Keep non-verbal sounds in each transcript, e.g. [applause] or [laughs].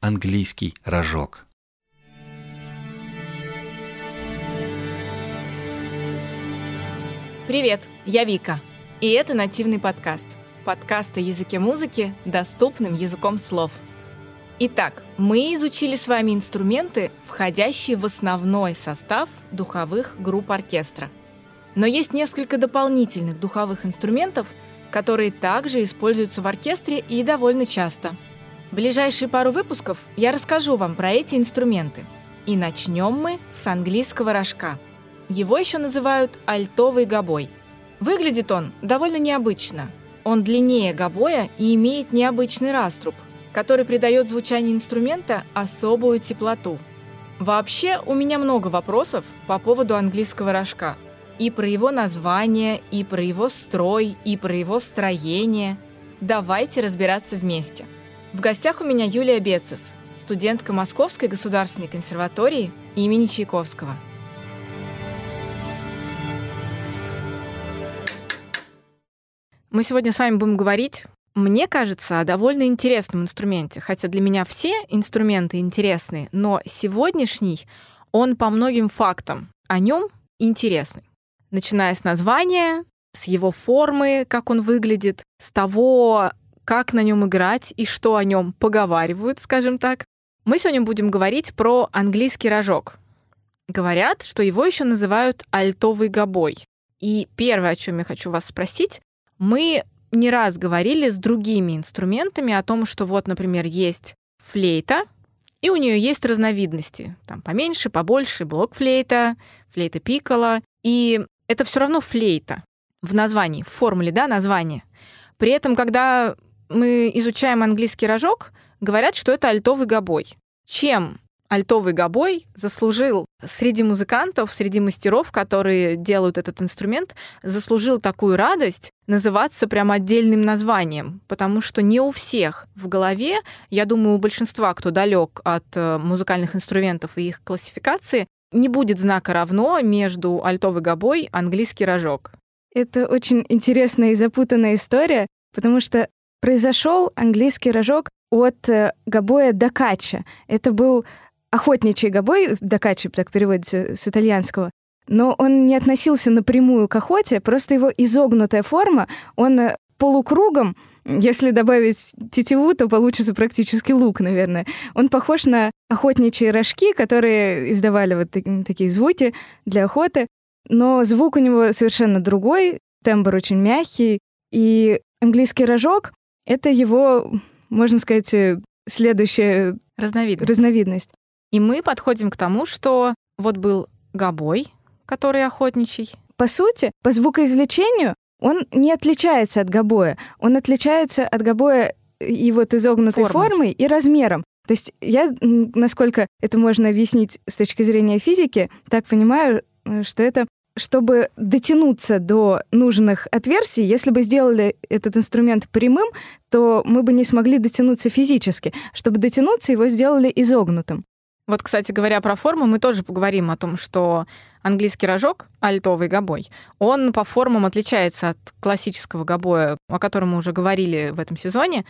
Английский рожок. Привет, я Вика, и это нативный подкаст. Подкаст о языке музыки доступным языком слов. Итак, мы изучили с вами инструменты, входящие в основной состав духовых групп оркестра. Но есть несколько дополнительных духовых инструментов, которые также используются в оркестре и довольно часто. В ближайшие пару выпусков я расскажу вам про эти инструменты. И начнем мы с английского рожка – его еще называют альтовый гобой. Выглядит он довольно необычно. Он длиннее гобоя и имеет необычный раструб, который придает звучанию инструмента особую теплоту. Вообще, у меня много вопросов по поводу английского рожка. И про его название, и про его строй, и про его строение. Давайте разбираться вместе. В гостях у меня Юлия Бецис, студентка Московской государственной консерватории имени Чайковского – Мы сегодня с вами будем говорить, мне кажется, о довольно интересном инструменте. Хотя для меня все инструменты интересны, но сегодняшний, он по многим фактам о нем интересный. Начиная с названия, с его формы, как он выглядит, с того, как на нем играть и что о нем поговаривают, скажем так. Мы сегодня будем говорить про английский рожок. Говорят, что его еще называют альтовый гобой. И первое, о чем я хочу вас спросить, мы не раз говорили с другими инструментами о том, что вот, например, есть флейта, и у нее есть разновидности. Там поменьше, побольше, блок-флейта, флейта пикколо. И это все равно флейта в названии, в формуле, да, название. При этом, когда мы изучаем английский рожок, говорят, что это альтовый гобой. Чем альтовый гобой заслужил среди музыкантов, среди мастеров, которые делают этот инструмент, заслужил такую радость называться прям отдельным названием, потому что не у всех в голове, я думаю, у большинства, кто далек от э, музыкальных инструментов и их классификации, не будет знака равно между альтовый гобой английский рожок. Это очень интересная и запутанная история, потому что произошел английский рожок от э, гобоя до кача. Это был охотничий гобой, дакачи так переводится с итальянского, но он не относился напрямую к охоте, просто его изогнутая форма, он э, полукругом, если добавить тетиву, то получится практически лук, наверное. Он похож на охотничьи рожки, которые издавали вот такие звуки для охоты, но звук у него совершенно другой, тембр очень мягкий, и английский рожок — это его, можно сказать, следующая разновидность. разновидность. И мы подходим к тому, что вот был гобой, который охотничий. По сути, по звукоизвлечению он не отличается от гобоя. Он отличается от гобоя и вот изогнутой формой, формой и размером. То есть я, насколько это можно объяснить с точки зрения физики, так понимаю, э, что это чтобы дотянуться до нужных отверстий, если бы сделали этот инструмент прямым, то мы бы не смогли дотянуться физически. Чтобы дотянуться, его сделали изогнутым. Вот, кстати говоря, про форму мы тоже поговорим о том, что английский рожок, альтовый гобой, он по формам отличается от классического гобоя, о котором мы уже говорили в этом сезоне.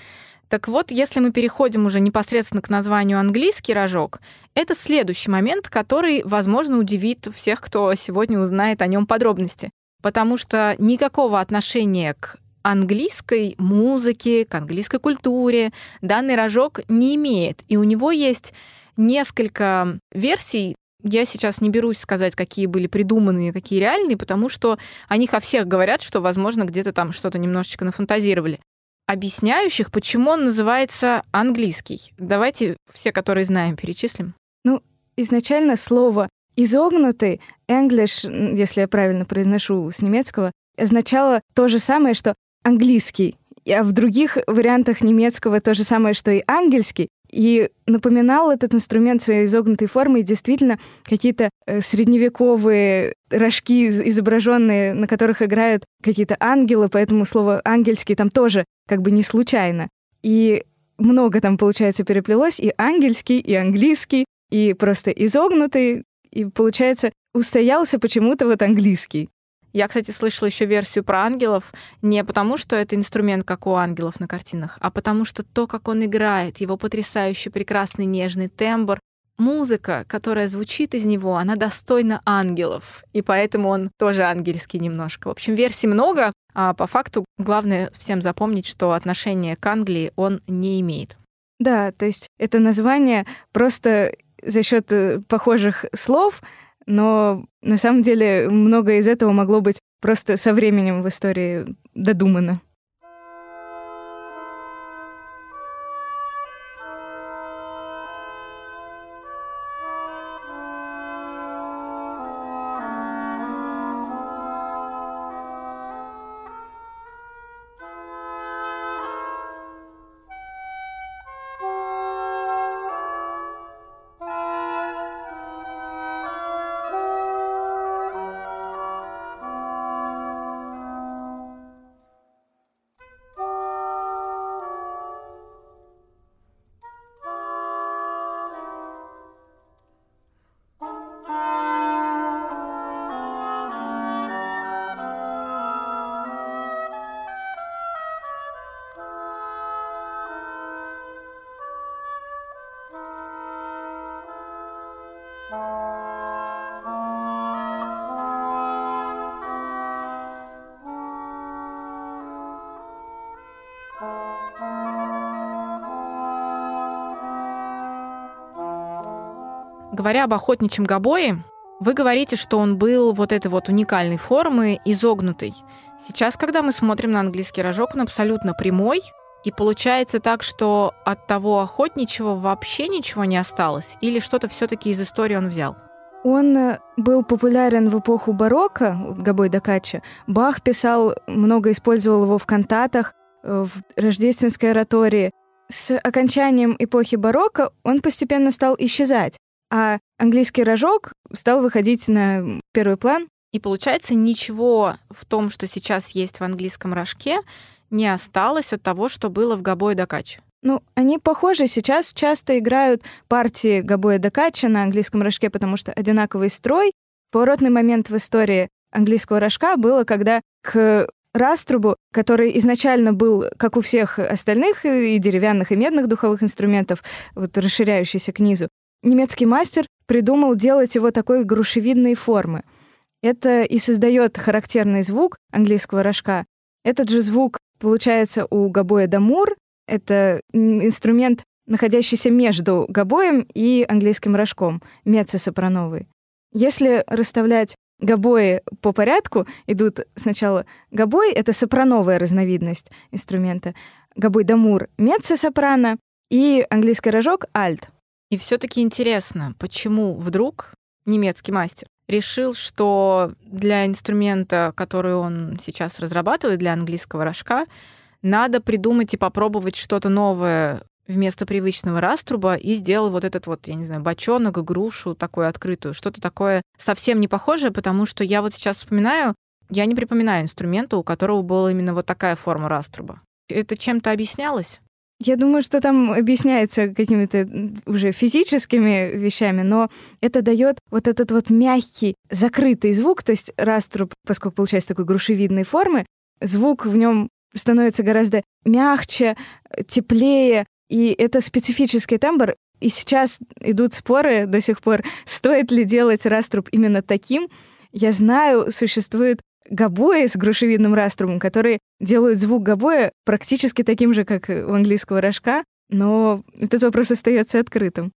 Так вот, если мы переходим уже непосредственно к названию английский рожок, это следующий момент, который, возможно, удивит всех, кто сегодня узнает о нем подробности. Потому что никакого отношения к английской музыке, к английской культуре данный рожок не имеет. И у него есть несколько версий. Я сейчас не берусь сказать, какие были придуманные, какие реальные, потому что о них о всех говорят, что, возможно, где-то там что-то немножечко нафантазировали. Объясняющих, почему он называется английский. Давайте все, которые знаем, перечислим. Ну, изначально слово изогнутый, English, если я правильно произношу с немецкого, означало то же самое, что английский. А в других вариантах немецкого то же самое, что и ангельский. И напоминал этот инструмент своей изогнутой формой действительно какие-то э, средневековые рожки, изображенные, на которых играют какие-то ангелы, поэтому слово «ангельский» там тоже как бы не случайно. И много там, получается, переплелось, и ангельский, и английский, и просто изогнутый, и, получается, устоялся почему-то вот английский. Я, кстати, слышала еще версию про ангелов не потому, что это инструмент, как у ангелов на картинах, а потому что то, как он играет, его потрясающий, прекрасный, нежный тембр, музыка, которая звучит из него, она достойна ангелов, и поэтому он тоже ангельский немножко. В общем, версий много, а по факту главное всем запомнить, что отношение к Англии он не имеет. Да, то есть это название просто за счет э, похожих слов, но на самом деле многое из этого могло быть просто со временем в истории додумано. Говоря об охотничьем гобое, вы говорите, что он был вот этой вот уникальной формы, изогнутый. Сейчас, когда мы смотрим на английский рожок, он абсолютно прямой, и получается так, что от того охотничьего вообще ничего не осталось, или что-то все-таки из истории он взял? Он э, был популярен в эпоху барокко, Габой Дакача. Бах писал, много использовал его в кантатах, э, в рождественской оратории. С окончанием эпохи барокко он постепенно стал исчезать. А английский рожок стал выходить на первый план. И получается, ничего в том, что сейчас есть в английском рожке, не осталось от того, что было в Габое Дакаче. Ну, они похожи. Сейчас часто играют партии Габоя Дакача на английском рожке, потому что одинаковый строй. Поворотный момент в истории английского рожка было, когда к раструбу, который изначально был, как у всех остальных и деревянных, и медных духовых инструментов, вот расширяющийся к низу, немецкий мастер придумал делать его такой грушевидной формы. Это и создает характерный звук английского рожка. Этот же звук получается у гобоя дамур. Это инструмент, находящийся между гобоем и английским рожком, меццо-сопрановый. Если расставлять гобои по порядку, идут сначала гобой — это сопрановая разновидность инструмента, гобой дамур — меццо-сопрано, и английский рожок — альт. И все-таки интересно, почему вдруг немецкий мастер решил, что для инструмента, который он сейчас разрабатывает, для английского рожка, надо придумать и попробовать что-то новое вместо привычного раструба и сделал вот этот вот, я не знаю, бочонок, грушу такую открытую, что-то такое совсем не похожее, потому что я вот сейчас вспоминаю, я не припоминаю инструмента, у которого была именно вот такая форма раструба. Это чем-то объяснялось? Я думаю, что там объясняется какими-то уже физическими вещами, но это дает вот этот вот мягкий, закрытый звук, то есть раструб, поскольку получается такой грушевидной формы, звук в нем становится гораздо мягче, теплее, и это специфический тембр. И сейчас идут споры до сих пор, стоит ли делать раструб именно таким. Я знаю, существует гобои с грушевидным раструбом, которые делают звук гобоя практически таким же, как у английского рожка, но этот вопрос остается открытым.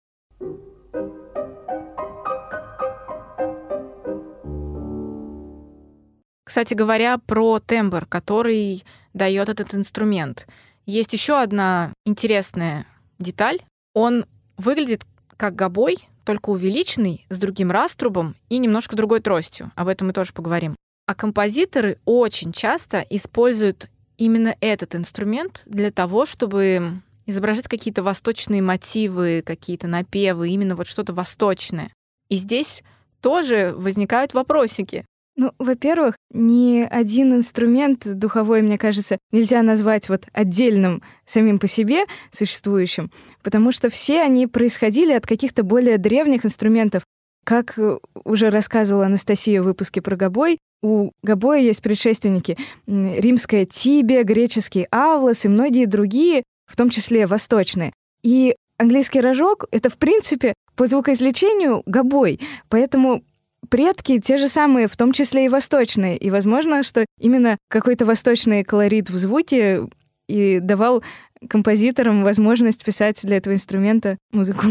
Кстати говоря, про тембр, который дает этот инструмент. Есть еще одна интересная деталь. Он выглядит как гобой, только увеличенный, с другим раструбом и немножко другой тростью. Об этом мы тоже поговорим. А композиторы очень часто используют именно этот инструмент для того, чтобы изображать какие-то восточные мотивы, какие-то напевы, именно вот что-то восточное. И здесь тоже возникают вопросики. Ну, во-первых, ни один инструмент духовой, мне кажется, нельзя назвать вот отдельным самим по себе существующим, потому что все они происходили от каких-то более древних инструментов. Как уже рассказывала Анастасия в выпуске про гобой, у гобоя есть предшественники римская тибия, греческий авлос и многие другие, в том числе восточные. И английский рожок — это, в принципе, по звукоизвлечению гобой. Поэтому предки те же самые, в том числе и восточные. И возможно, что именно какой-то восточный колорит в звуке и давал композиторам возможность писать для этого инструмента музыку.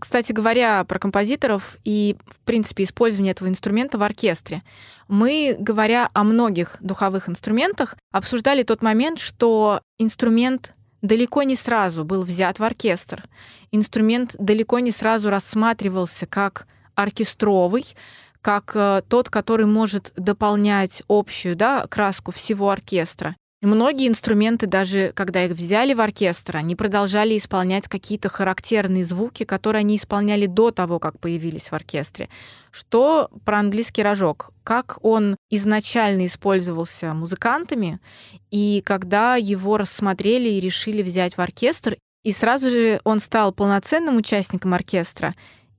Кстати говоря, про композиторов и, в принципе, использование этого инструмента в оркестре. Мы, говоря о многих духовых инструментах, обсуждали тот момент, что инструмент далеко не сразу был взят в оркестр. Инструмент далеко не сразу рассматривался как оркестровый, как э, тот, который может дополнять общую да, краску всего оркестра. Многие инструменты, даже когда их взяли в оркестр, они продолжали исполнять какие-то характерные звуки, которые они исполняли до того, как появились в оркестре. Что про английский рожок? Как он изначально использовался музыкантами, и когда его рассмотрели и решили взять в оркестр, и сразу же он стал полноценным участником оркестра,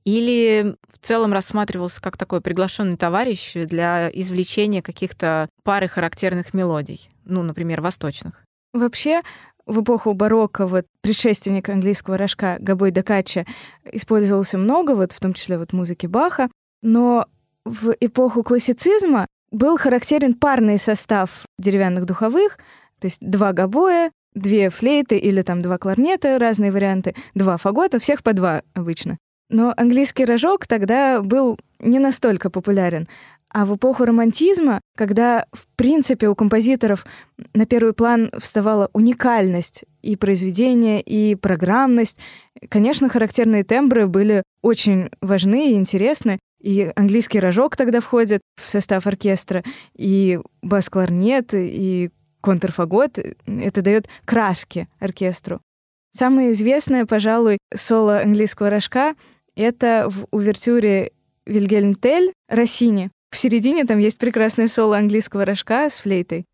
или в целом рассматривался как такой приглашенный товарищ для извлечения каких-то пары характерных мелодий? Ну, например, восточных? Вообще, в эпоху барокко вот предшественник английского рожка Габой Дакача использовался много, вот в том числе вот музыки Баха, но в эпоху классицизма был характерен парный состав деревянных духовых, то есть два гобоя, две флейты или там два кларнета, разные варианты, два фагота, всех по два обычно. Но английский рожок тогда был не настолько популярен. А в эпоху романтизма, когда, в принципе, у композиторов на первый план вставала уникальность и произведения, и программность, конечно, характерные тембры были очень важны и интересны. И английский рожок тогда входит в состав оркестра, и бас-кларнет, и контрфагот. Это дает краски оркестру. Самое известное, пожалуй, соло английского рожка — это в увертюре Вильгельм Тель Россини. В середине там есть прекрасное соло английского рожка с флейтой.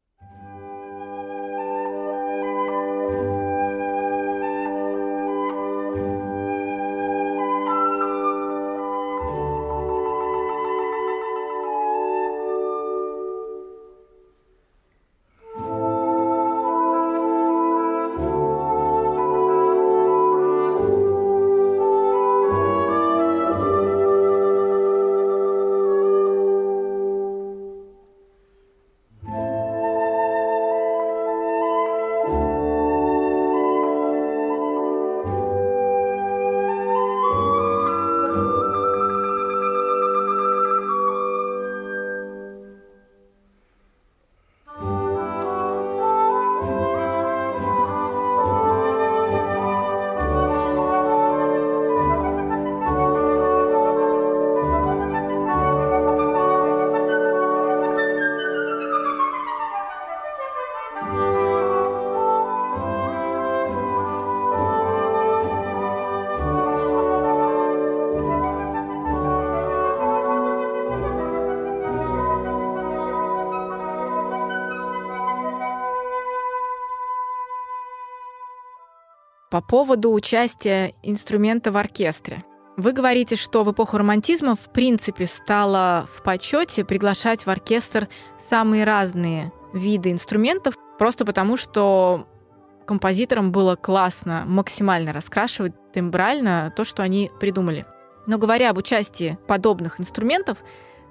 По поводу участия инструмента в оркестре. Вы говорите, что в эпоху романтизма в принципе стало в почете приглашать в оркестр самые разные виды инструментов, просто потому что композиторам было классно максимально раскрашивать тембрально то, что они придумали. Но говоря об участии подобных инструментов,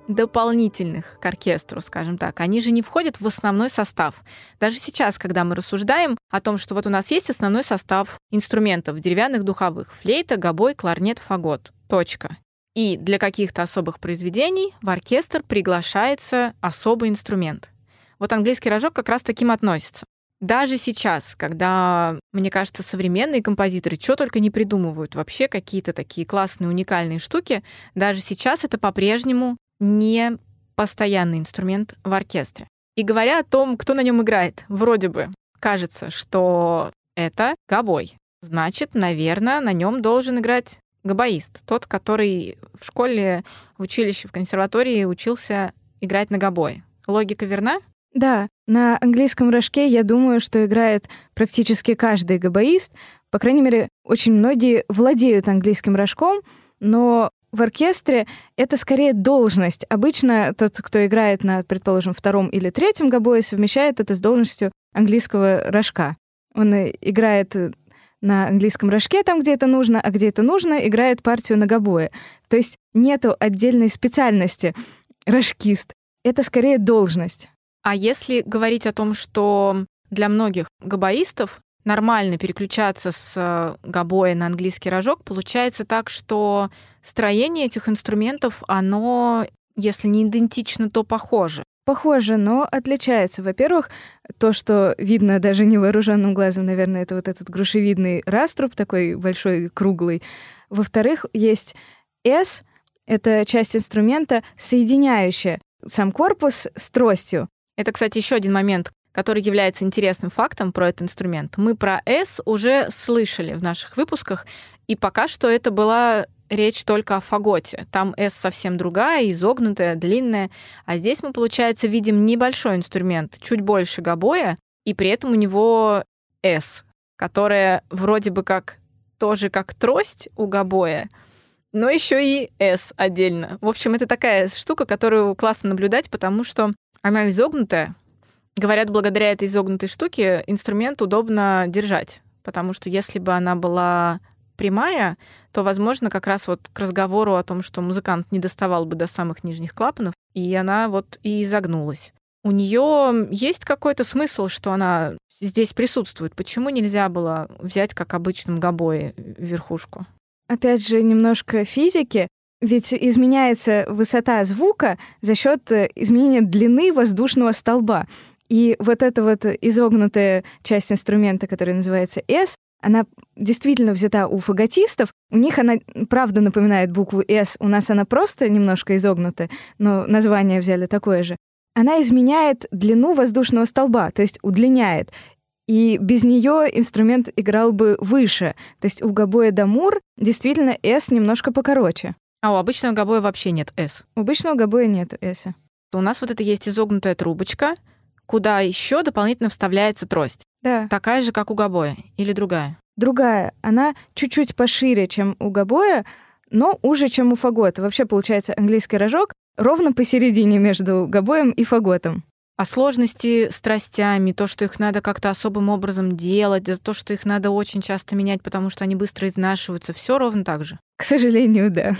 дополнительных к оркестру, скажем так, они же не входят в основной состав. Даже сейчас, когда мы рассуждаем о том, что вот у нас есть основной состав инструментов деревянных духовых, флейта, гобой, кларнет, фагот, точка. И для каких-то особых произведений в оркестр приглашается особый инструмент. Вот английский рожок как раз таким относится. Даже сейчас, когда, мне кажется, современные композиторы что только не придумывают, вообще какие-то такие классные, уникальные штуки, даже сейчас это по-прежнему не постоянный инструмент в оркестре. И говоря о том, кто на нем играет, вроде бы кажется, что это гобой. Значит, наверное, на нем должен играть габоист, тот, который в школе, в училище, в консерватории учился играть на гобое. Логика верна? Да, на английском рожке я думаю, что играет практически каждый габоист. По крайней мере, очень многие владеют английским рожком, но в оркестре это скорее должность. Обычно тот, кто играет на, предположим, втором или третьем гобое, совмещает это с должностью английского рожка. Он играет на английском рожке там, где это нужно, а где это нужно, играет партию на гобое. То есть нету отдельной специальности рожкист. Это скорее должность. А если говорить о том, что для многих габаистов нормально переключаться с э, гобоя на английский рожок, получается так, что строение этих инструментов, оно, если не идентично, то похоже. Похоже, но отличается. Во-первых, то, что видно даже невооруженным глазом, наверное, это вот этот грушевидный раструб такой большой, круглый. Во-вторых, есть S, это часть инструмента, соединяющая сам корпус с тростью. Это, кстати, еще один момент, который является интересным фактом про этот инструмент. Мы про S уже слышали в наших выпусках, и пока что это была речь только о фаготе. Там S совсем другая, изогнутая, длинная. А здесь мы, получается, видим небольшой инструмент, чуть больше гобоя, и при этом у него S, которая вроде бы как тоже как трость у гобоя, но еще и S отдельно. В общем, это такая штука, которую классно наблюдать, потому что она изогнутая. Говорят, благодаря этой изогнутой штуке инструмент удобно держать, потому что если бы она была прямая, то, возможно, как раз вот к разговору о том, что музыкант не доставал бы до самых нижних клапанов, и она вот и изогнулась. У нее есть какой-то смысл, что она здесь присутствует. Почему нельзя было взять, как обычном гобое, верхушку? Опять же, немножко физики. Ведь изменяется высота звука за счет э, изменения длины воздушного столба. И вот эта вот изогнутая часть инструмента, которая называется S, она действительно взята у фаготистов. У них она, правда, напоминает букву «С». У нас она просто немножко изогнута, но название взяли такое же. Она изменяет длину воздушного столба, то есть удлиняет. И без нее инструмент играл бы выше. То есть у гобоя дамур действительно «С» немножко покороче. А у обычного гобоя вообще нет «С». У обычного гобоя нет «С». У нас вот это есть изогнутая трубочка, куда еще дополнительно вставляется трость. Да. Такая же, как у гобоя, или другая? Другая. Она чуть-чуть пошире, чем у гобоя, но уже, чем у фагота. Вообще, получается, английский рожок ровно посередине между гобоем и фаготом. А сложности с тростями, то, что их надо как-то особым образом делать, то, что их надо очень часто менять, потому что они быстро изнашиваются, все ровно так же? К сожалению, да.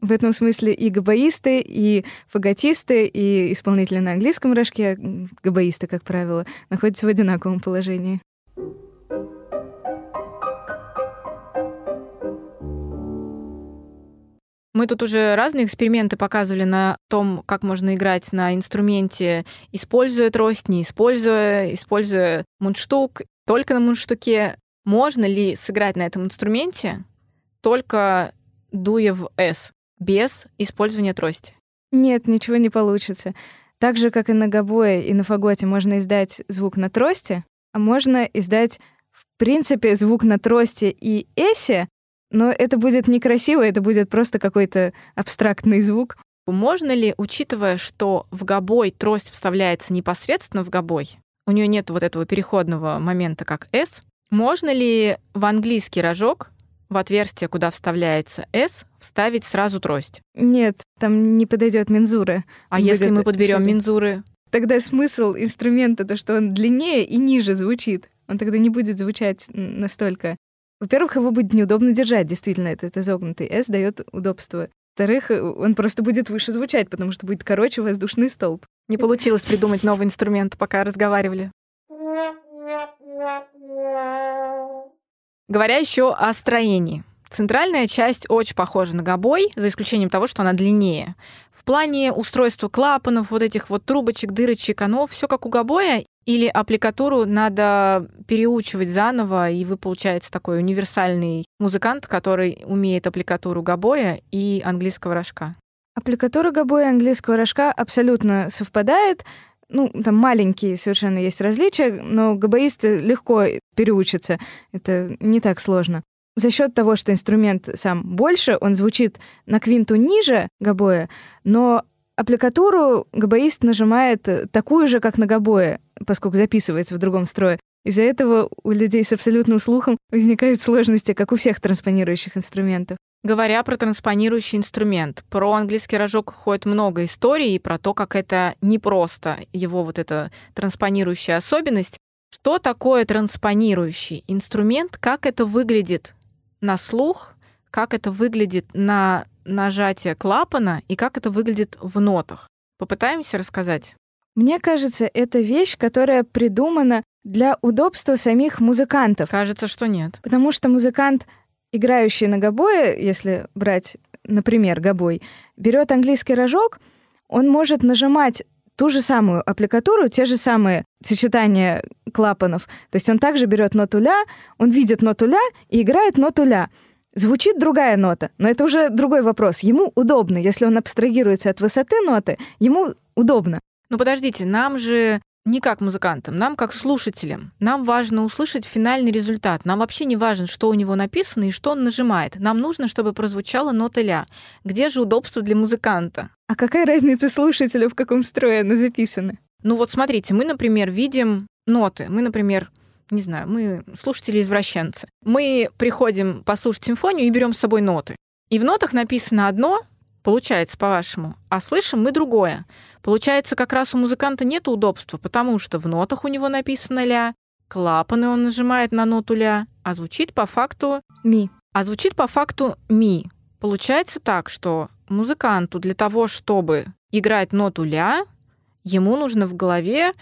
В этом смысле и габаисты, и фаготисты, и исполнители на английском рожке, габаисты, как правило, находятся в одинаковом положении. Мы тут уже разные эксперименты показывали на том, как можно играть на инструменте, используя трость, не используя, используя мундштук, только на мундштуке. Можно ли сыграть на этом инструменте только дуя в S? Без использования трости? Нет, ничего не получится. Так же, как и на гобое и на фаготе можно издать звук на трости, а можно издать, в принципе, звук на трости и эсе, но это будет некрасиво, это будет просто какой-то абстрактный звук. Можно ли, учитывая, что в гобой трость вставляется непосредственно в гобой, у нее нет вот этого переходного момента, как S, можно ли в английский рожок в отверстие, куда вставляется S, вставить сразу трость? Нет, там не подойдет мензуры. А если мы подберем мензуры? Тогда смысл инструмента то, что он длиннее и ниже звучит. Он тогда не будет звучать настолько. Во-первых, его будет неудобно держать, действительно, этот изогнутый S дает удобство. Во-вторых, он просто будет выше звучать, потому что будет короче воздушный столб. Не получилось придумать новый инструмент, пока разговаривали. Говоря еще о строении. Центральная часть очень похожа на гобой, за исключением того, что она длиннее. В плане устройства клапанов, вот этих вот трубочек, дырочек, оно все как у гобоя, или аппликатуру надо переучивать заново, и вы, получаете такой универсальный музыкант, который умеет аппликатуру гобоя и английского рожка. Аппликатура гобоя и английского рожка абсолютно совпадает ну, там маленькие совершенно есть различия, но габаисты легко переучатся. Это не так сложно. За счет того, что инструмент сам больше, он звучит на квинту ниже габоя, но аппликатуру габаист нажимает такую же, как на габое, поскольку записывается в другом строе. Из-за этого у людей с абсолютным слухом возникают сложности, как у всех транспонирующих инструментов. Говоря про транспонирующий инструмент, про английский рожок ходит много историй и про то, как это непросто, его вот эта транспонирующая особенность. Что такое транспонирующий инструмент, как это выглядит на слух, как это выглядит на нажатие клапана и как это выглядит в нотах. Попытаемся рассказать. Мне кажется, это вещь, которая придумана для удобства самих музыкантов. Кажется, что нет. Потому что музыкант, играющий на гобое, если брать, например, гобой, берет английский рожок, он может нажимать ту же самую аппликатуру, те же самые сочетания клапанов. То есть он также берет ноту ля, он видит ноту ля и играет ноту ля. Звучит другая нота, но это уже другой вопрос. Ему удобно, если он абстрагируется от высоты ноты, ему удобно. Но подождите, нам же не как музыкантам, нам как слушателям. Нам важно услышать финальный результат. Нам вообще не важно, что у него написано и что он нажимает. Нам нужно, чтобы прозвучала нота ля. Где же удобство для музыканта? А какая разница слушателю, в каком строе она записана? Ну вот смотрите, мы, например, видим ноты. Мы, например, не знаю, мы слушатели-извращенцы. Мы приходим послушать симфонию и берем с собой ноты. И в нотах написано одно, получается, по-вашему, а слышим мы другое. Получается, как раз у музыканта нет удобства, потому что в нотах у него написано ля, клапаны он нажимает на ноту ля, а звучит по факту ми. А звучит по факту ми. Получается так, что музыканту для того, чтобы играть ноту ля, ему нужно в голове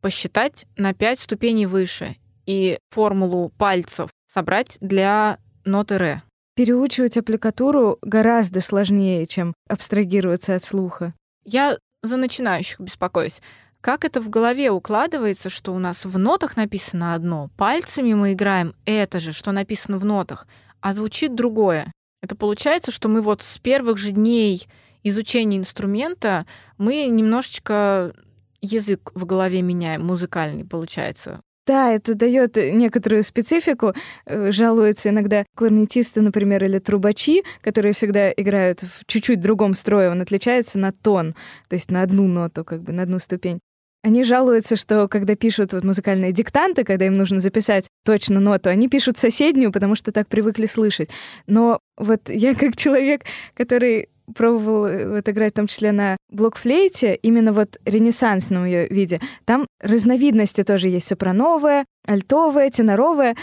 посчитать на 5 ступеней выше и формулу пальцев собрать для ноты ре. Переучивать аппликатуру гораздо сложнее, чем абстрагироваться от слуха. Я за начинающих беспокоюсь. Как это в голове укладывается, что у нас в нотах написано одно, пальцами мы играем это же, что написано в нотах, а звучит другое. Это получается, что мы вот с первых же дней изучения инструмента мы немножечко язык в голове меняем, музыкальный получается. Да, это дает некоторую специфику. Э, жалуются иногда кларнетисты, например, или трубачи, которые всегда играют в чуть-чуть другом строе. Он отличается на тон, то есть на одну ноту, как бы на одну ступень. Они жалуются, что когда пишут вот музыкальные диктанты, когда им нужно записать точно ноту, они пишут соседнюю, потому что так привыкли слышать. Но вот я как человек, который пробовал э, вот играть в том числе на блокфлейте, именно вот ренессансном ее виде. Там разновидности тоже есть сопрановая, альтовая, теноровая,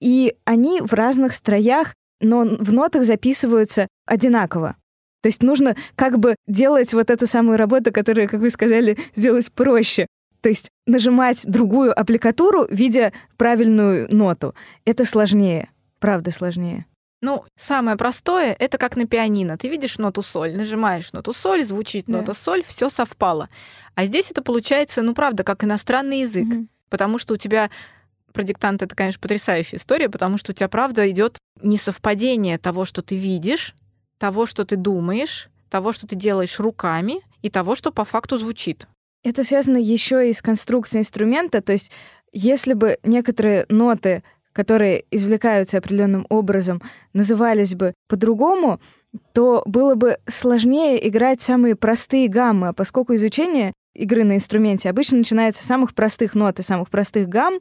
и они в разных строях, но в нотах записываются одинаково. То есть нужно как бы делать вот эту самую работу, которую, как вы сказали, сделать проще. То есть нажимать другую аппликатуру, видя правильную ноту. Это сложнее, правда сложнее. Ну, самое простое это как на пианино. Ты видишь ноту соль, нажимаешь ноту соль, звучит да. нота соль, все совпало. А здесь это получается, ну правда, как иностранный язык, mm потому что у тебя про диктант это, конечно, потрясающая история, потому что у тебя правда идет несовпадение того, что ты видишь, того, что ты думаешь, того, что ты делаешь руками, и того, что по факту звучит. Это связано еще и с конструкцией инструмента, то есть если бы некоторые ноты которые извлекаются определенным образом, назывались бы по-другому, то было бы сложнее играть самые простые гаммы, а поскольку изучение игры на инструменте обычно начинается с самых простых нот и самых простых гамм,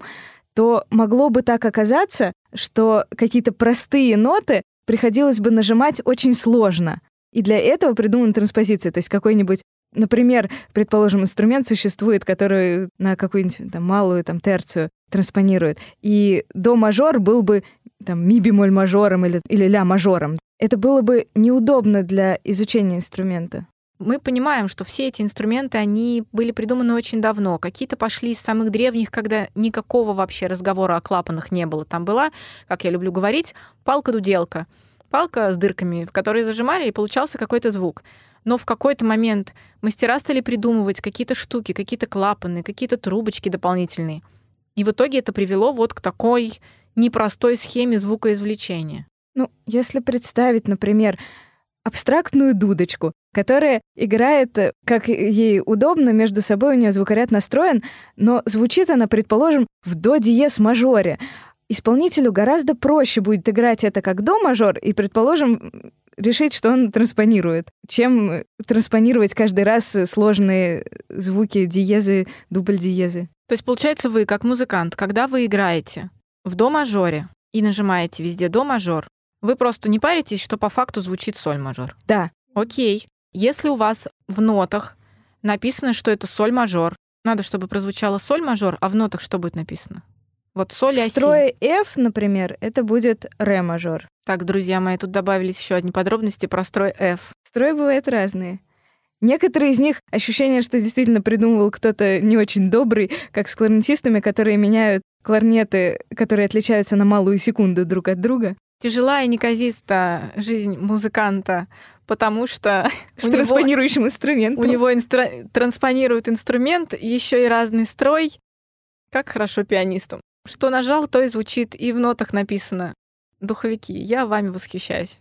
то могло бы так оказаться, что какие-то простые ноты приходилось бы нажимать очень сложно. И для этого придумана транспозиция, то есть какой-нибудь Например, предположим, инструмент существует, который на какую-нибудь там, малую там, терцию транспонирует, и до мажор был бы там ми бемоль мажором или, или ля мажором. Это было бы неудобно для изучения инструмента. Мы понимаем, что все эти инструменты, они были придуманы очень давно. Какие-то пошли из самых древних, когда никакого вообще разговора о клапанах не было. Там была, как я люблю говорить, палка-дуделка. Палка с дырками, в которые зажимали, и получался какой-то звук но в какой-то момент мастера стали придумывать какие-то штуки, какие-то клапаны, какие-то трубочки дополнительные. И в итоге это привело вот к такой непростой схеме звукоизвлечения. Ну, если представить, например, абстрактную дудочку, которая играет, э, как ей удобно, между собой у нее звукоряд настроен, но звучит она, предположим, в до диез мажоре. Исполнителю гораздо проще будет играть это как до мажор и, предположим, решить, что он транспонирует, чем транспонировать каждый раз сложные звуки, диезы, дубль-диезы. То есть, получается, вы, как музыкант, когда вы играете в до-мажоре и нажимаете везде до-мажор, Вы просто не паритесь, что по факту звучит соль мажор. Да. Окей. Если у вас в нотах написано, что это соль мажор, надо, чтобы прозвучало соль мажор, а в нотах что будет написано? Вот соль и В строе F, например, это будет ре мажор. Так, друзья мои, тут добавились еще одни подробности про строй F. Строи бывают разные. Некоторые из них ощущение, что действительно придумывал кто-то не очень добрый, как с кларнетистами, которые меняют кларнеты, которые отличаются на малую секунду друг от друга. Тяжела и неказиста жизнь музыканта, потому что С него, транспонирующим инструментом. у него инстра- транспонирует инструмент, еще и разный строй. Как хорошо пианистам. Что нажал, то и звучит, и в нотах написано. Духовики, я вами восхищаюсь.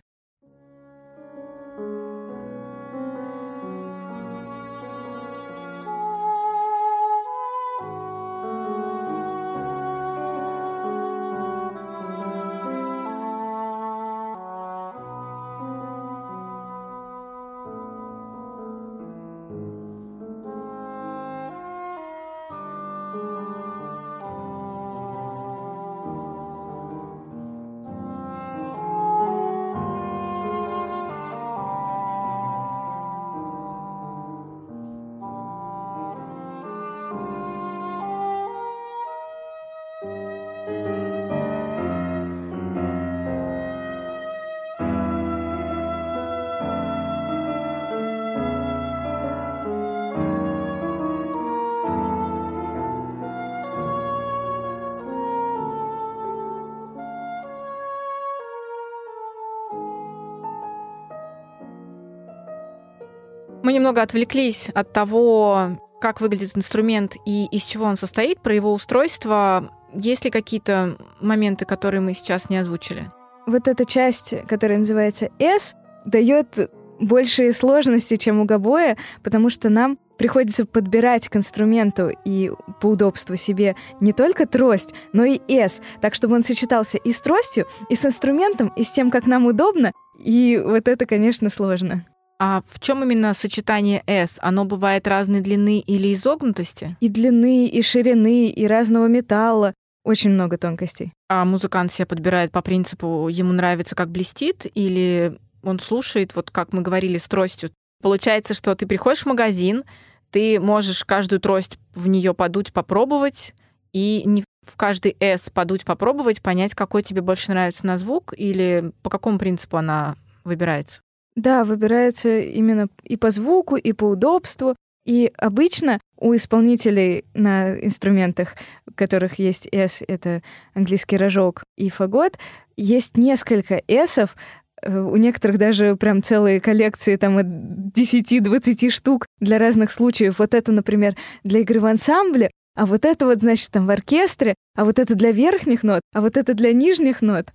Мы немного отвлеклись от того, как выглядит инструмент и из чего он состоит, про его устройство. Есть ли какие-то моменты, которые мы сейчас не озвучили? Вот эта часть, которая называется S, дает большие сложности, чем у гобоя, потому что нам приходится подбирать к инструменту и по удобству себе не только трость, но и S, так чтобы он сочетался и с тростью, и с инструментом, и с тем, как нам удобно. И вот это, конечно, сложно. А в чем именно сочетание S? Оно бывает разной длины или изогнутости? И длины, и ширины, и разного металла. Очень много тонкостей. А музыкант себя подбирает по принципу, ему нравится, как блестит, или он слушает, вот как мы говорили, с тростью. Получается, что ты приходишь в магазин, ты можешь каждую трость в нее подуть, попробовать, и не в каждый S подуть, попробовать, понять, какой тебе больше нравится на звук, или по какому принципу она выбирается. Да, выбирается именно и по звуку, и по удобству. И обычно у исполнителей на инструментах, у которых есть S, это английский рожок и фагот, есть несколько S-ов, э, у некоторых даже прям целые коллекции там от 10-20 штук для разных случаев. Вот это, например, для игры в ансамбле, а вот это вот, значит, там в оркестре, а вот это для верхних нот, а вот это для нижних нот.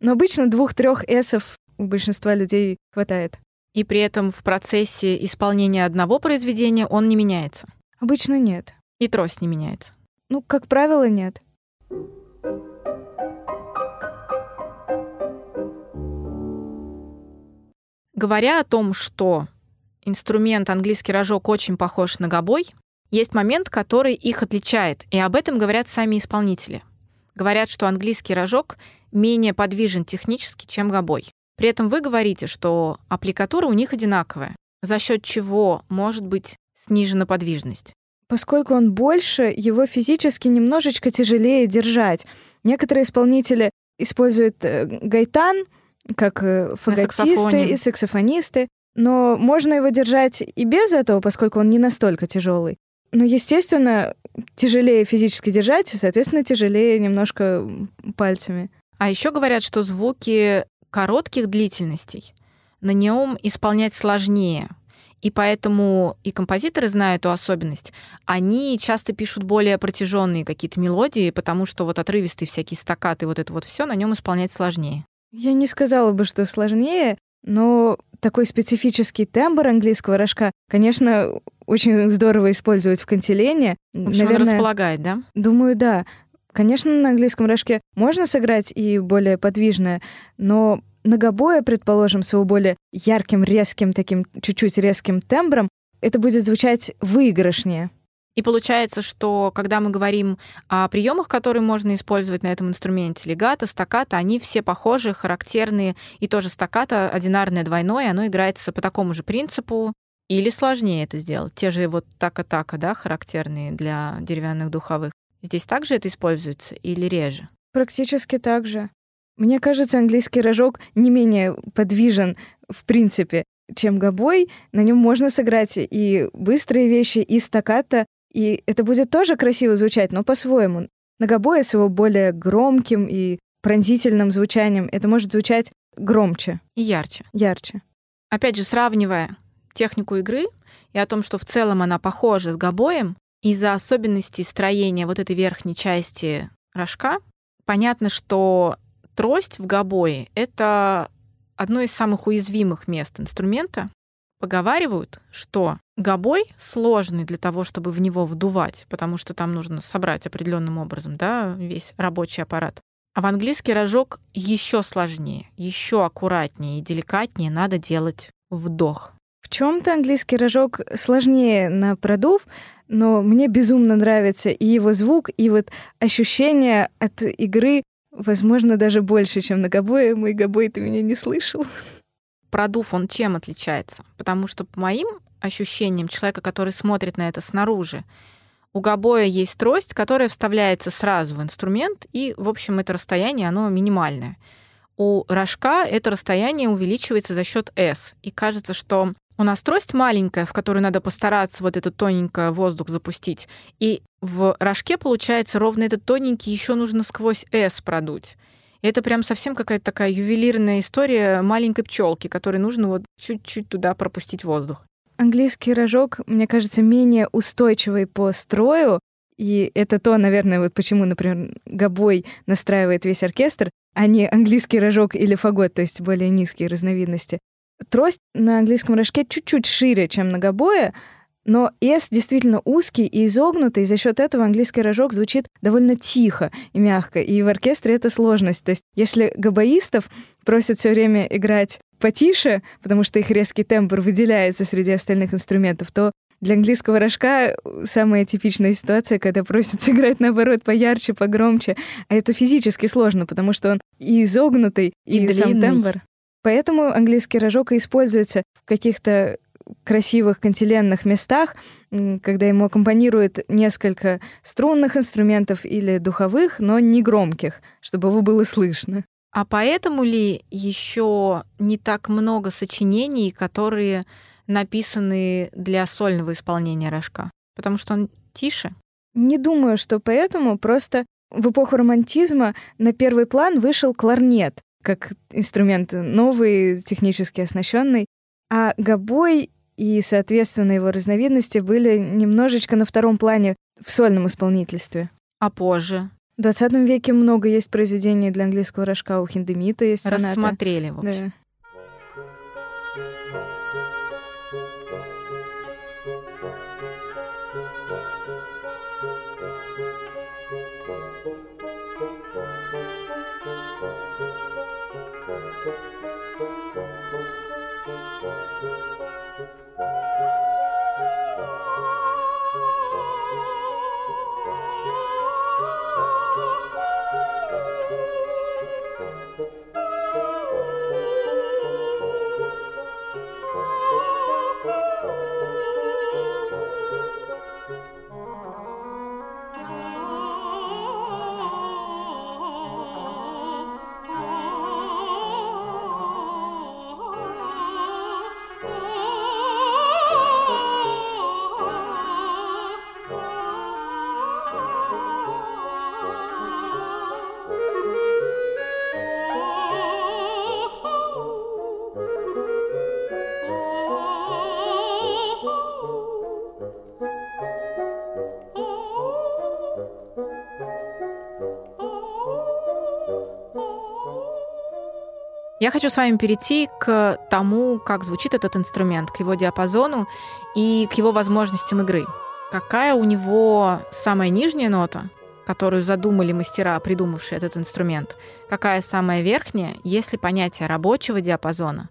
Но обычно двух-трех эсов у большинства людей хватает. И при этом в процессе исполнения одного произведения он не меняется. Обычно нет. И трость не меняется. Ну, как правило, нет. Говоря о том, что инструмент английский рожок очень похож на гобой, есть момент, который их отличает, и об этом говорят сами исполнители. Говорят, что английский рожок менее подвижен технически, чем гобой. При этом вы говорите, что аппликатура у них одинаковая, за счет чего может быть снижена подвижность. Поскольку он больше, его физически немножечко тяжелее держать. Некоторые исполнители используют э, гайтан, как э, фаготисты и саксофонисты, но можно его держать и без этого, поскольку он не настолько тяжелый. Но, естественно, тяжелее физически держать, и, соответственно, тяжелее немножко пальцами. А еще говорят, что звуки коротких длительностей на нем исполнять сложнее. И поэтому и композиторы знают эту особенность. Они часто пишут более протяженные какие-то мелодии, потому что вот отрывистые всякие стакаты, вот это вот все на нем исполнять сложнее. Я не сказала бы, что сложнее, но такой специфический тембр английского рожка, конечно, очень здорово использовать в кантилене. В общем, он располагает, да? Думаю, да. Конечно, на английском рожке можно сыграть и более подвижное, но на гобое, предположим, с его более ярким, резким, таким чуть-чуть резким тембром, это будет звучать выигрышнее. И получается, что когда мы говорим о приемах, которые можно использовать на этом инструменте, легато, стаката, они все похожи, характерные, и тоже стаката одинарное, двойное, оно играется по такому же принципу, или сложнее это сделать. Те же вот така-така, да, характерные для деревянных духовых. Здесь также это используется или реже? Практически так же. Мне кажется, английский рожок не менее подвижен в принципе, чем гобой. На нем можно сыграть и быстрые вещи, и стаката, и это будет тоже красиво звучать, но по-своему. На гобое с его более громким и пронзительным звучанием это может звучать громче. И ярче. Ярче. Опять же, сравнивая технику игры и о том, что в целом она похожа с гобоем, из-за особенностей строения вот этой верхней части рожка, понятно, что трость в гобое — это одно из самых уязвимых мест инструмента. Поговаривают, что гобой сложный для того, чтобы в него вдувать, потому что там нужно собрать определенным образом да, весь рабочий аппарат. А в английский рожок еще сложнее, еще аккуратнее и деликатнее надо делать вдох. В чем-то английский рожок сложнее на продув, но мне безумно нравится и его звук, и вот ощущение от игры, возможно, даже больше, чем на гобое. Мой гобой ты меня не слышал. Продув, он чем отличается? Потому что по моим ощущениям человека, который смотрит на это снаружи, у гобоя есть трость, которая вставляется сразу в инструмент, и, в общем, это расстояние, оно минимальное. У рожка это расстояние увеличивается за счет S. И кажется, что у нас трость маленькая, в которую надо постараться вот этот тоненький воздух запустить. И в рожке, получается, ровно этот тоненький еще нужно сквозь S продуть. И это прям совсем какая-то такая ювелирная история маленькой пчелки, которой нужно вот чуть-чуть туда пропустить воздух. Английский рожок, мне кажется, менее устойчивый по строю, и это то, наверное, вот почему, например, гобой настраивает весь оркестр, а не английский рожок или фагот, то есть более низкие разновидности. Трость на английском рожке чуть-чуть шире, чем на гобое, но S действительно узкий и изогнутый, и за счет этого английский рожок звучит довольно тихо и мягко. И в оркестре это сложность. То есть если габаистов просят все время играть потише, потому что их резкий тембр выделяется среди остальных инструментов, то для английского рожка самая типичная ситуация, когда просят [laughs] сыграть наоборот поярче, погромче. А это физически сложно, потому что он и изогнутый, и, и сам тембр. Поэтому английский рожок и используется в каких-то красивых кантиленных местах, когда ему аккомпанирует несколько струнных инструментов или духовых, но не громких, чтобы его было слышно. А поэтому ли еще не так много сочинений, которые написаны для сольного исполнения рожка? Потому что он тише? Не думаю, что поэтому. Просто в эпоху романтизма на первый план вышел кларнет как инструмент новый, технически оснащенный. А гобой и, соответственно, его разновидности были немножечко на втором плане в сольном исполнительстве. А позже? В 20 веке много есть произведений для английского рожка, у Хиндемита есть соната. Рассмотрели, в общем. Да. Я хочу с вами перейти к тому, как звучит этот инструмент, к его диапазону и к его возможностям игры. Какая у него самая нижняя нота, которую задумали мастера, придумавшие этот инструмент? Какая самая верхняя, если понятие рабочего диапазона?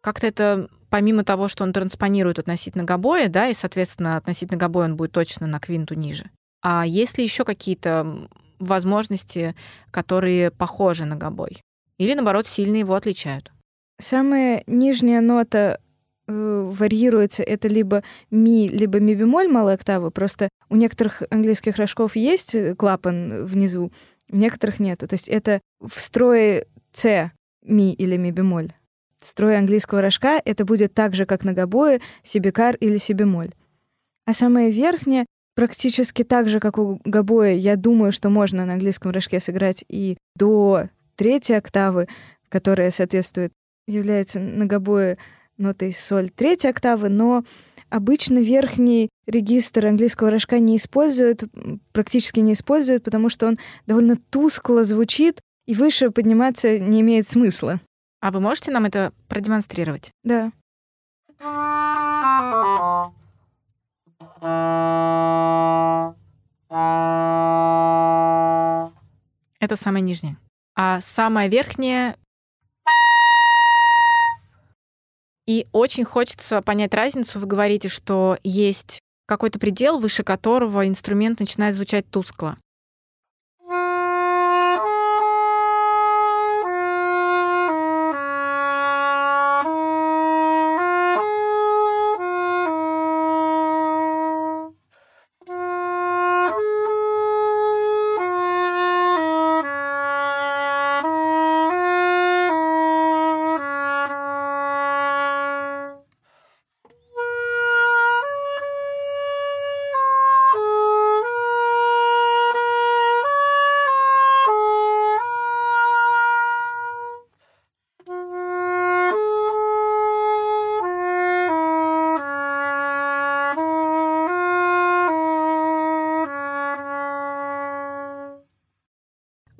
Как-то это помимо того, что он транспонирует относительно гобоя, да, и, соответственно, относительно гобоя он будет точно на квинту ниже. А есть ли еще какие-то возможности, которые похожи на гобой? Или, наоборот, сильно его отличают? Самая нижняя нота э, варьируется, это либо ми, либо ми бемоль малой октавы. Просто у некоторых английских рожков есть клапан внизу, у некоторых нету. То есть это в строе С ми или ми бемоль. Строй английского рожка это будет так же, как на гобое, си бекар или си бемоль. А самое верхнее практически так же, как у гобоя, я думаю, что можно на английском рожке сыграть и до третьей октавы, которая соответствует, является на гобое нотой соль третьей октавы, но обычно верхний регистр английского рожка не используют, практически не используют, потому что он довольно тускло звучит, и выше подниматься не имеет смысла. А вы можете нам это продемонстрировать? Да. Это самое нижнее. А самое верхнее... И очень хочется понять разницу. Вы говорите, что есть какой-то предел, выше которого инструмент начинает звучать тускло.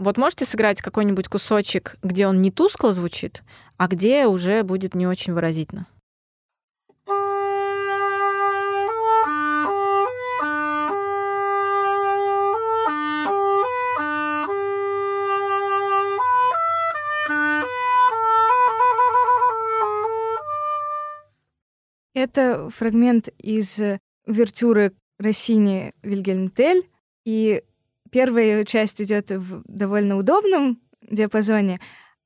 Вот можете сыграть какой-нибудь кусочек, где он не тускло звучит, а где уже будет не очень выразительно? Это фрагмент из увертюры Россини Вильгельм Тель, и первая часть идет в довольно удобном диапазоне,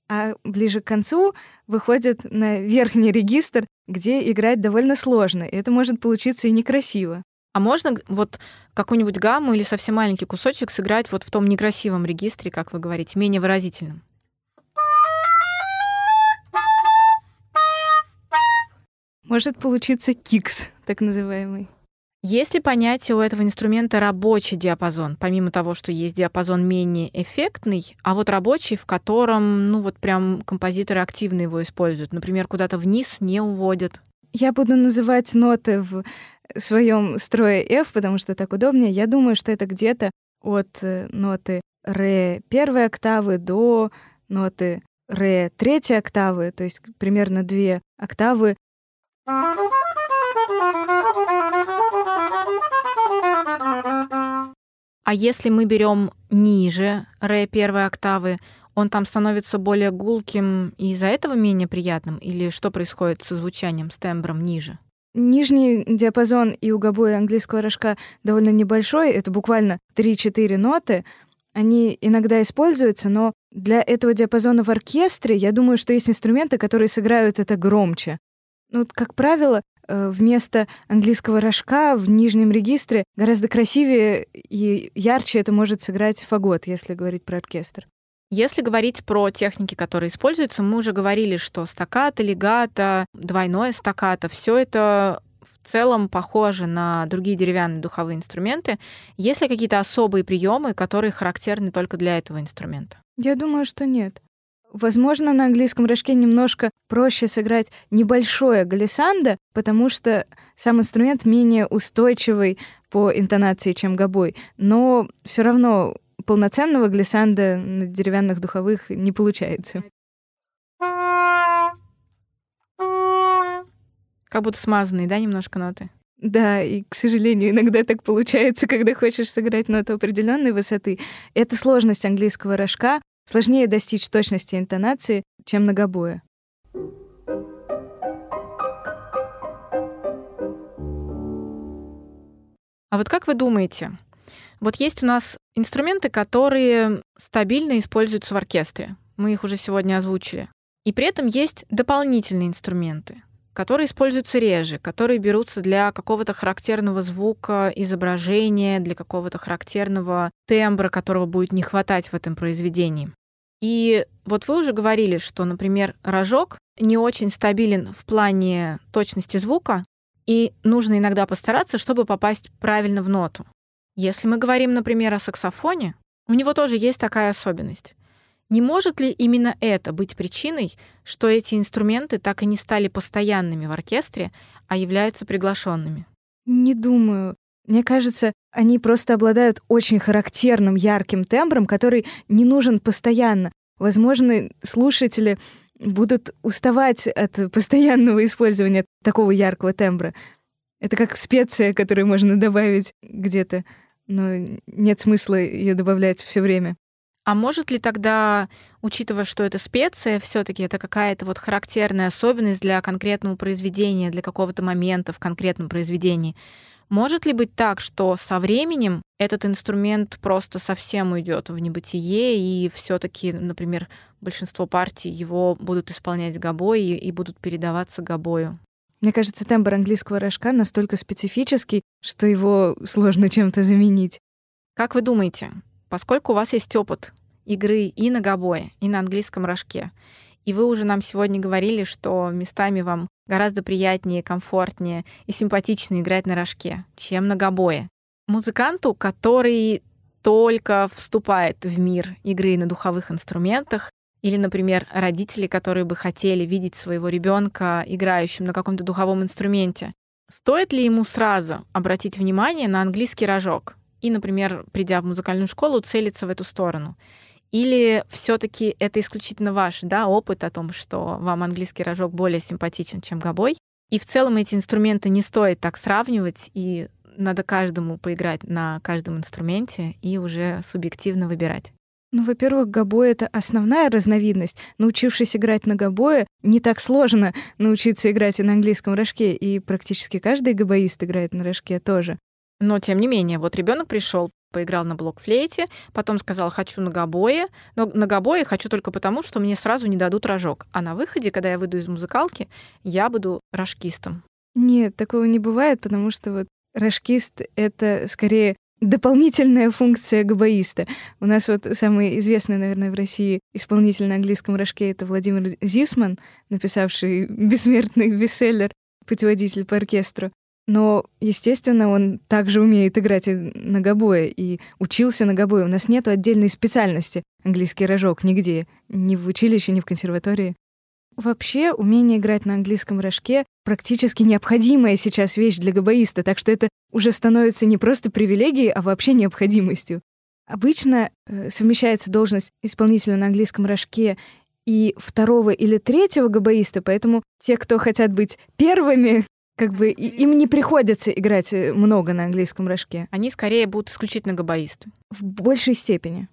а ближе к концу выходит на верхний регистр, где играть довольно сложно. И это может получиться и некрасиво. А можно вот какую-нибудь гамму или совсем маленький кусочек сыграть вот в том некрасивом регистре, как вы говорите, менее выразительном? Может получиться кикс, так называемый. Есть ли понятие у этого инструмента рабочий диапазон, помимо того, что есть диапазон менее эффектный, а вот рабочий, в котором, ну вот прям композиторы активно его используют, например, куда-то вниз не уводят? Я буду называть ноты в своем строе F, потому что так удобнее. Я думаю, что это где-то от э, ноты ре первой октавы до ноты ре третьей октавы, то есть примерно две октавы. А если мы берем ниже ре первой октавы, он там становится более гулким и из-за этого менее приятным? Или что происходит со звучанием, с тембром ниже? Нижний диапазон и у английского рожка довольно небольшой, это буквально 3-4 ноты. Они иногда используются, но для этого диапазона в оркестре я думаю, что есть инструменты, которые сыграют это громче. Ну, как правило, вместо английского рожка в нижнем регистре гораздо красивее и ярче это может сыграть фагот, если говорить про оркестр. Если говорить про техники, которые используются, мы уже говорили, что стаккато, легато, двойное стаккато, все это в целом похоже на другие деревянные духовые инструменты. Есть ли какие-то особые приемы, которые характерны только для этого инструмента? Я думаю, что нет. Возможно, на английском рожке немножко проще сыграть небольшое глиссандо, потому что сам инструмент менее устойчивый по интонации, чем гобой. Но все равно полноценного глиссанда на деревянных духовых не получается. Как будто смазанные, да, немножко ноты? Да, и, к сожалению, иногда так получается, [laughs] когда хочешь сыграть ноту определенной высоты. Это сложность английского рожка. Сложнее достичь точности интонации, чем многобоя. А вот как вы думаете, вот есть у нас инструменты, которые стабильно используются в оркестре. Мы их уже сегодня озвучили. И при этом есть дополнительные инструменты которые используются реже, которые берутся для какого-то характерного звука, изображения, для какого-то характерного тембра, которого будет не хватать в этом произведении. И вот вы уже говорили, что, например, рожок не очень стабилен в плане точности звука, и нужно иногда постараться, чтобы попасть правильно в ноту. Если мы говорим, например, о саксофоне, у него тоже есть такая особенность. Не может ли именно это быть причиной, что эти инструменты так и не стали постоянными в оркестре, а являются приглашенными? Не думаю. Мне кажется, они просто обладают очень характерным ярким тембром, который не нужен постоянно. Возможно, слушатели будут уставать от постоянного использования такого яркого тембра. Это как специя, которую можно добавить где-то, но нет смысла ее добавлять все время. А может ли тогда, учитывая, что это специя, все-таки это какая-то вот характерная особенность для конкретного произведения, для какого-то момента в конкретном произведении, может ли быть так, что со временем этот инструмент просто совсем уйдет в небытие, и все-таки, например, большинство партий его будут исполнять гобой и, и будут передаваться гобою? Мне кажется, тембр английского рожка настолько специфический, что его сложно чем-то заменить. Как вы думаете, поскольку у вас есть опыт игры и на гобое, и на английском рожке, и вы уже нам сегодня говорили, что местами вам гораздо приятнее, комфортнее и симпатичнее играть на рожке, чем на гобое. Музыканту, который только вступает в мир игры на духовых инструментах, или, например, родители, которые бы хотели видеть своего ребенка играющим на каком-то духовом инструменте, стоит ли ему сразу обратить внимание на английский рожок и, например, придя в музыкальную школу, целиться в эту сторону? Или все-таки это исключительно ваш да, опыт о том, что вам английский рожок более симпатичен, чем гобой? И в целом эти инструменты не стоит так сравнивать, и надо каждому поиграть на каждом инструменте и уже субъективно выбирать. Ну, во-первых, гобой — это основная разновидность. Научившись играть на гобое, не так сложно научиться играть и на английском рожке, и практически каждый гобоист играет на рожке тоже. Но, тем не менее, вот ребенок пришел, поиграл на блокфлейте, потом сказал «хочу на гобое», но на гобое хочу только потому, что мне сразу не дадут рожок. А на выходе, когда я выйду из музыкалки, я буду рожкистом. Нет, такого не бывает, потому что вот рожкист — это скорее дополнительная функция габаиста. У нас вот самый известный, наверное, в России исполнитель на английском рожке — это Владимир Зисман, написавший бессмертный бестселлер «Путеводитель по оркестру». Но, естественно, он также умеет играть и на гобое, и учился на гобое. У нас нет отдельной специальности английский рожок нигде, ни в училище, ни в консерватории. Вообще, умение играть на английском рожке практически необходимая сейчас вещь для гобоиста, так что это уже становится не просто привилегией, а вообще необходимостью. Обычно э, совмещается должность исполнителя на английском рожке и второго или третьего гобоиста, поэтому те, кто хотят быть первыми, как бы им не приходится играть э, много на английском рожке. Они скорее будут исключительно габаисты. В большей степени.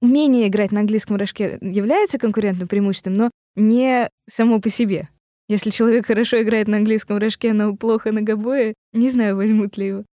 Умение играть на английском рожке является конкурентным преимуществом, но не само по себе. Если человек хорошо играет на английском рожке, но плохо на гобое, не знаю, возьмут ли его.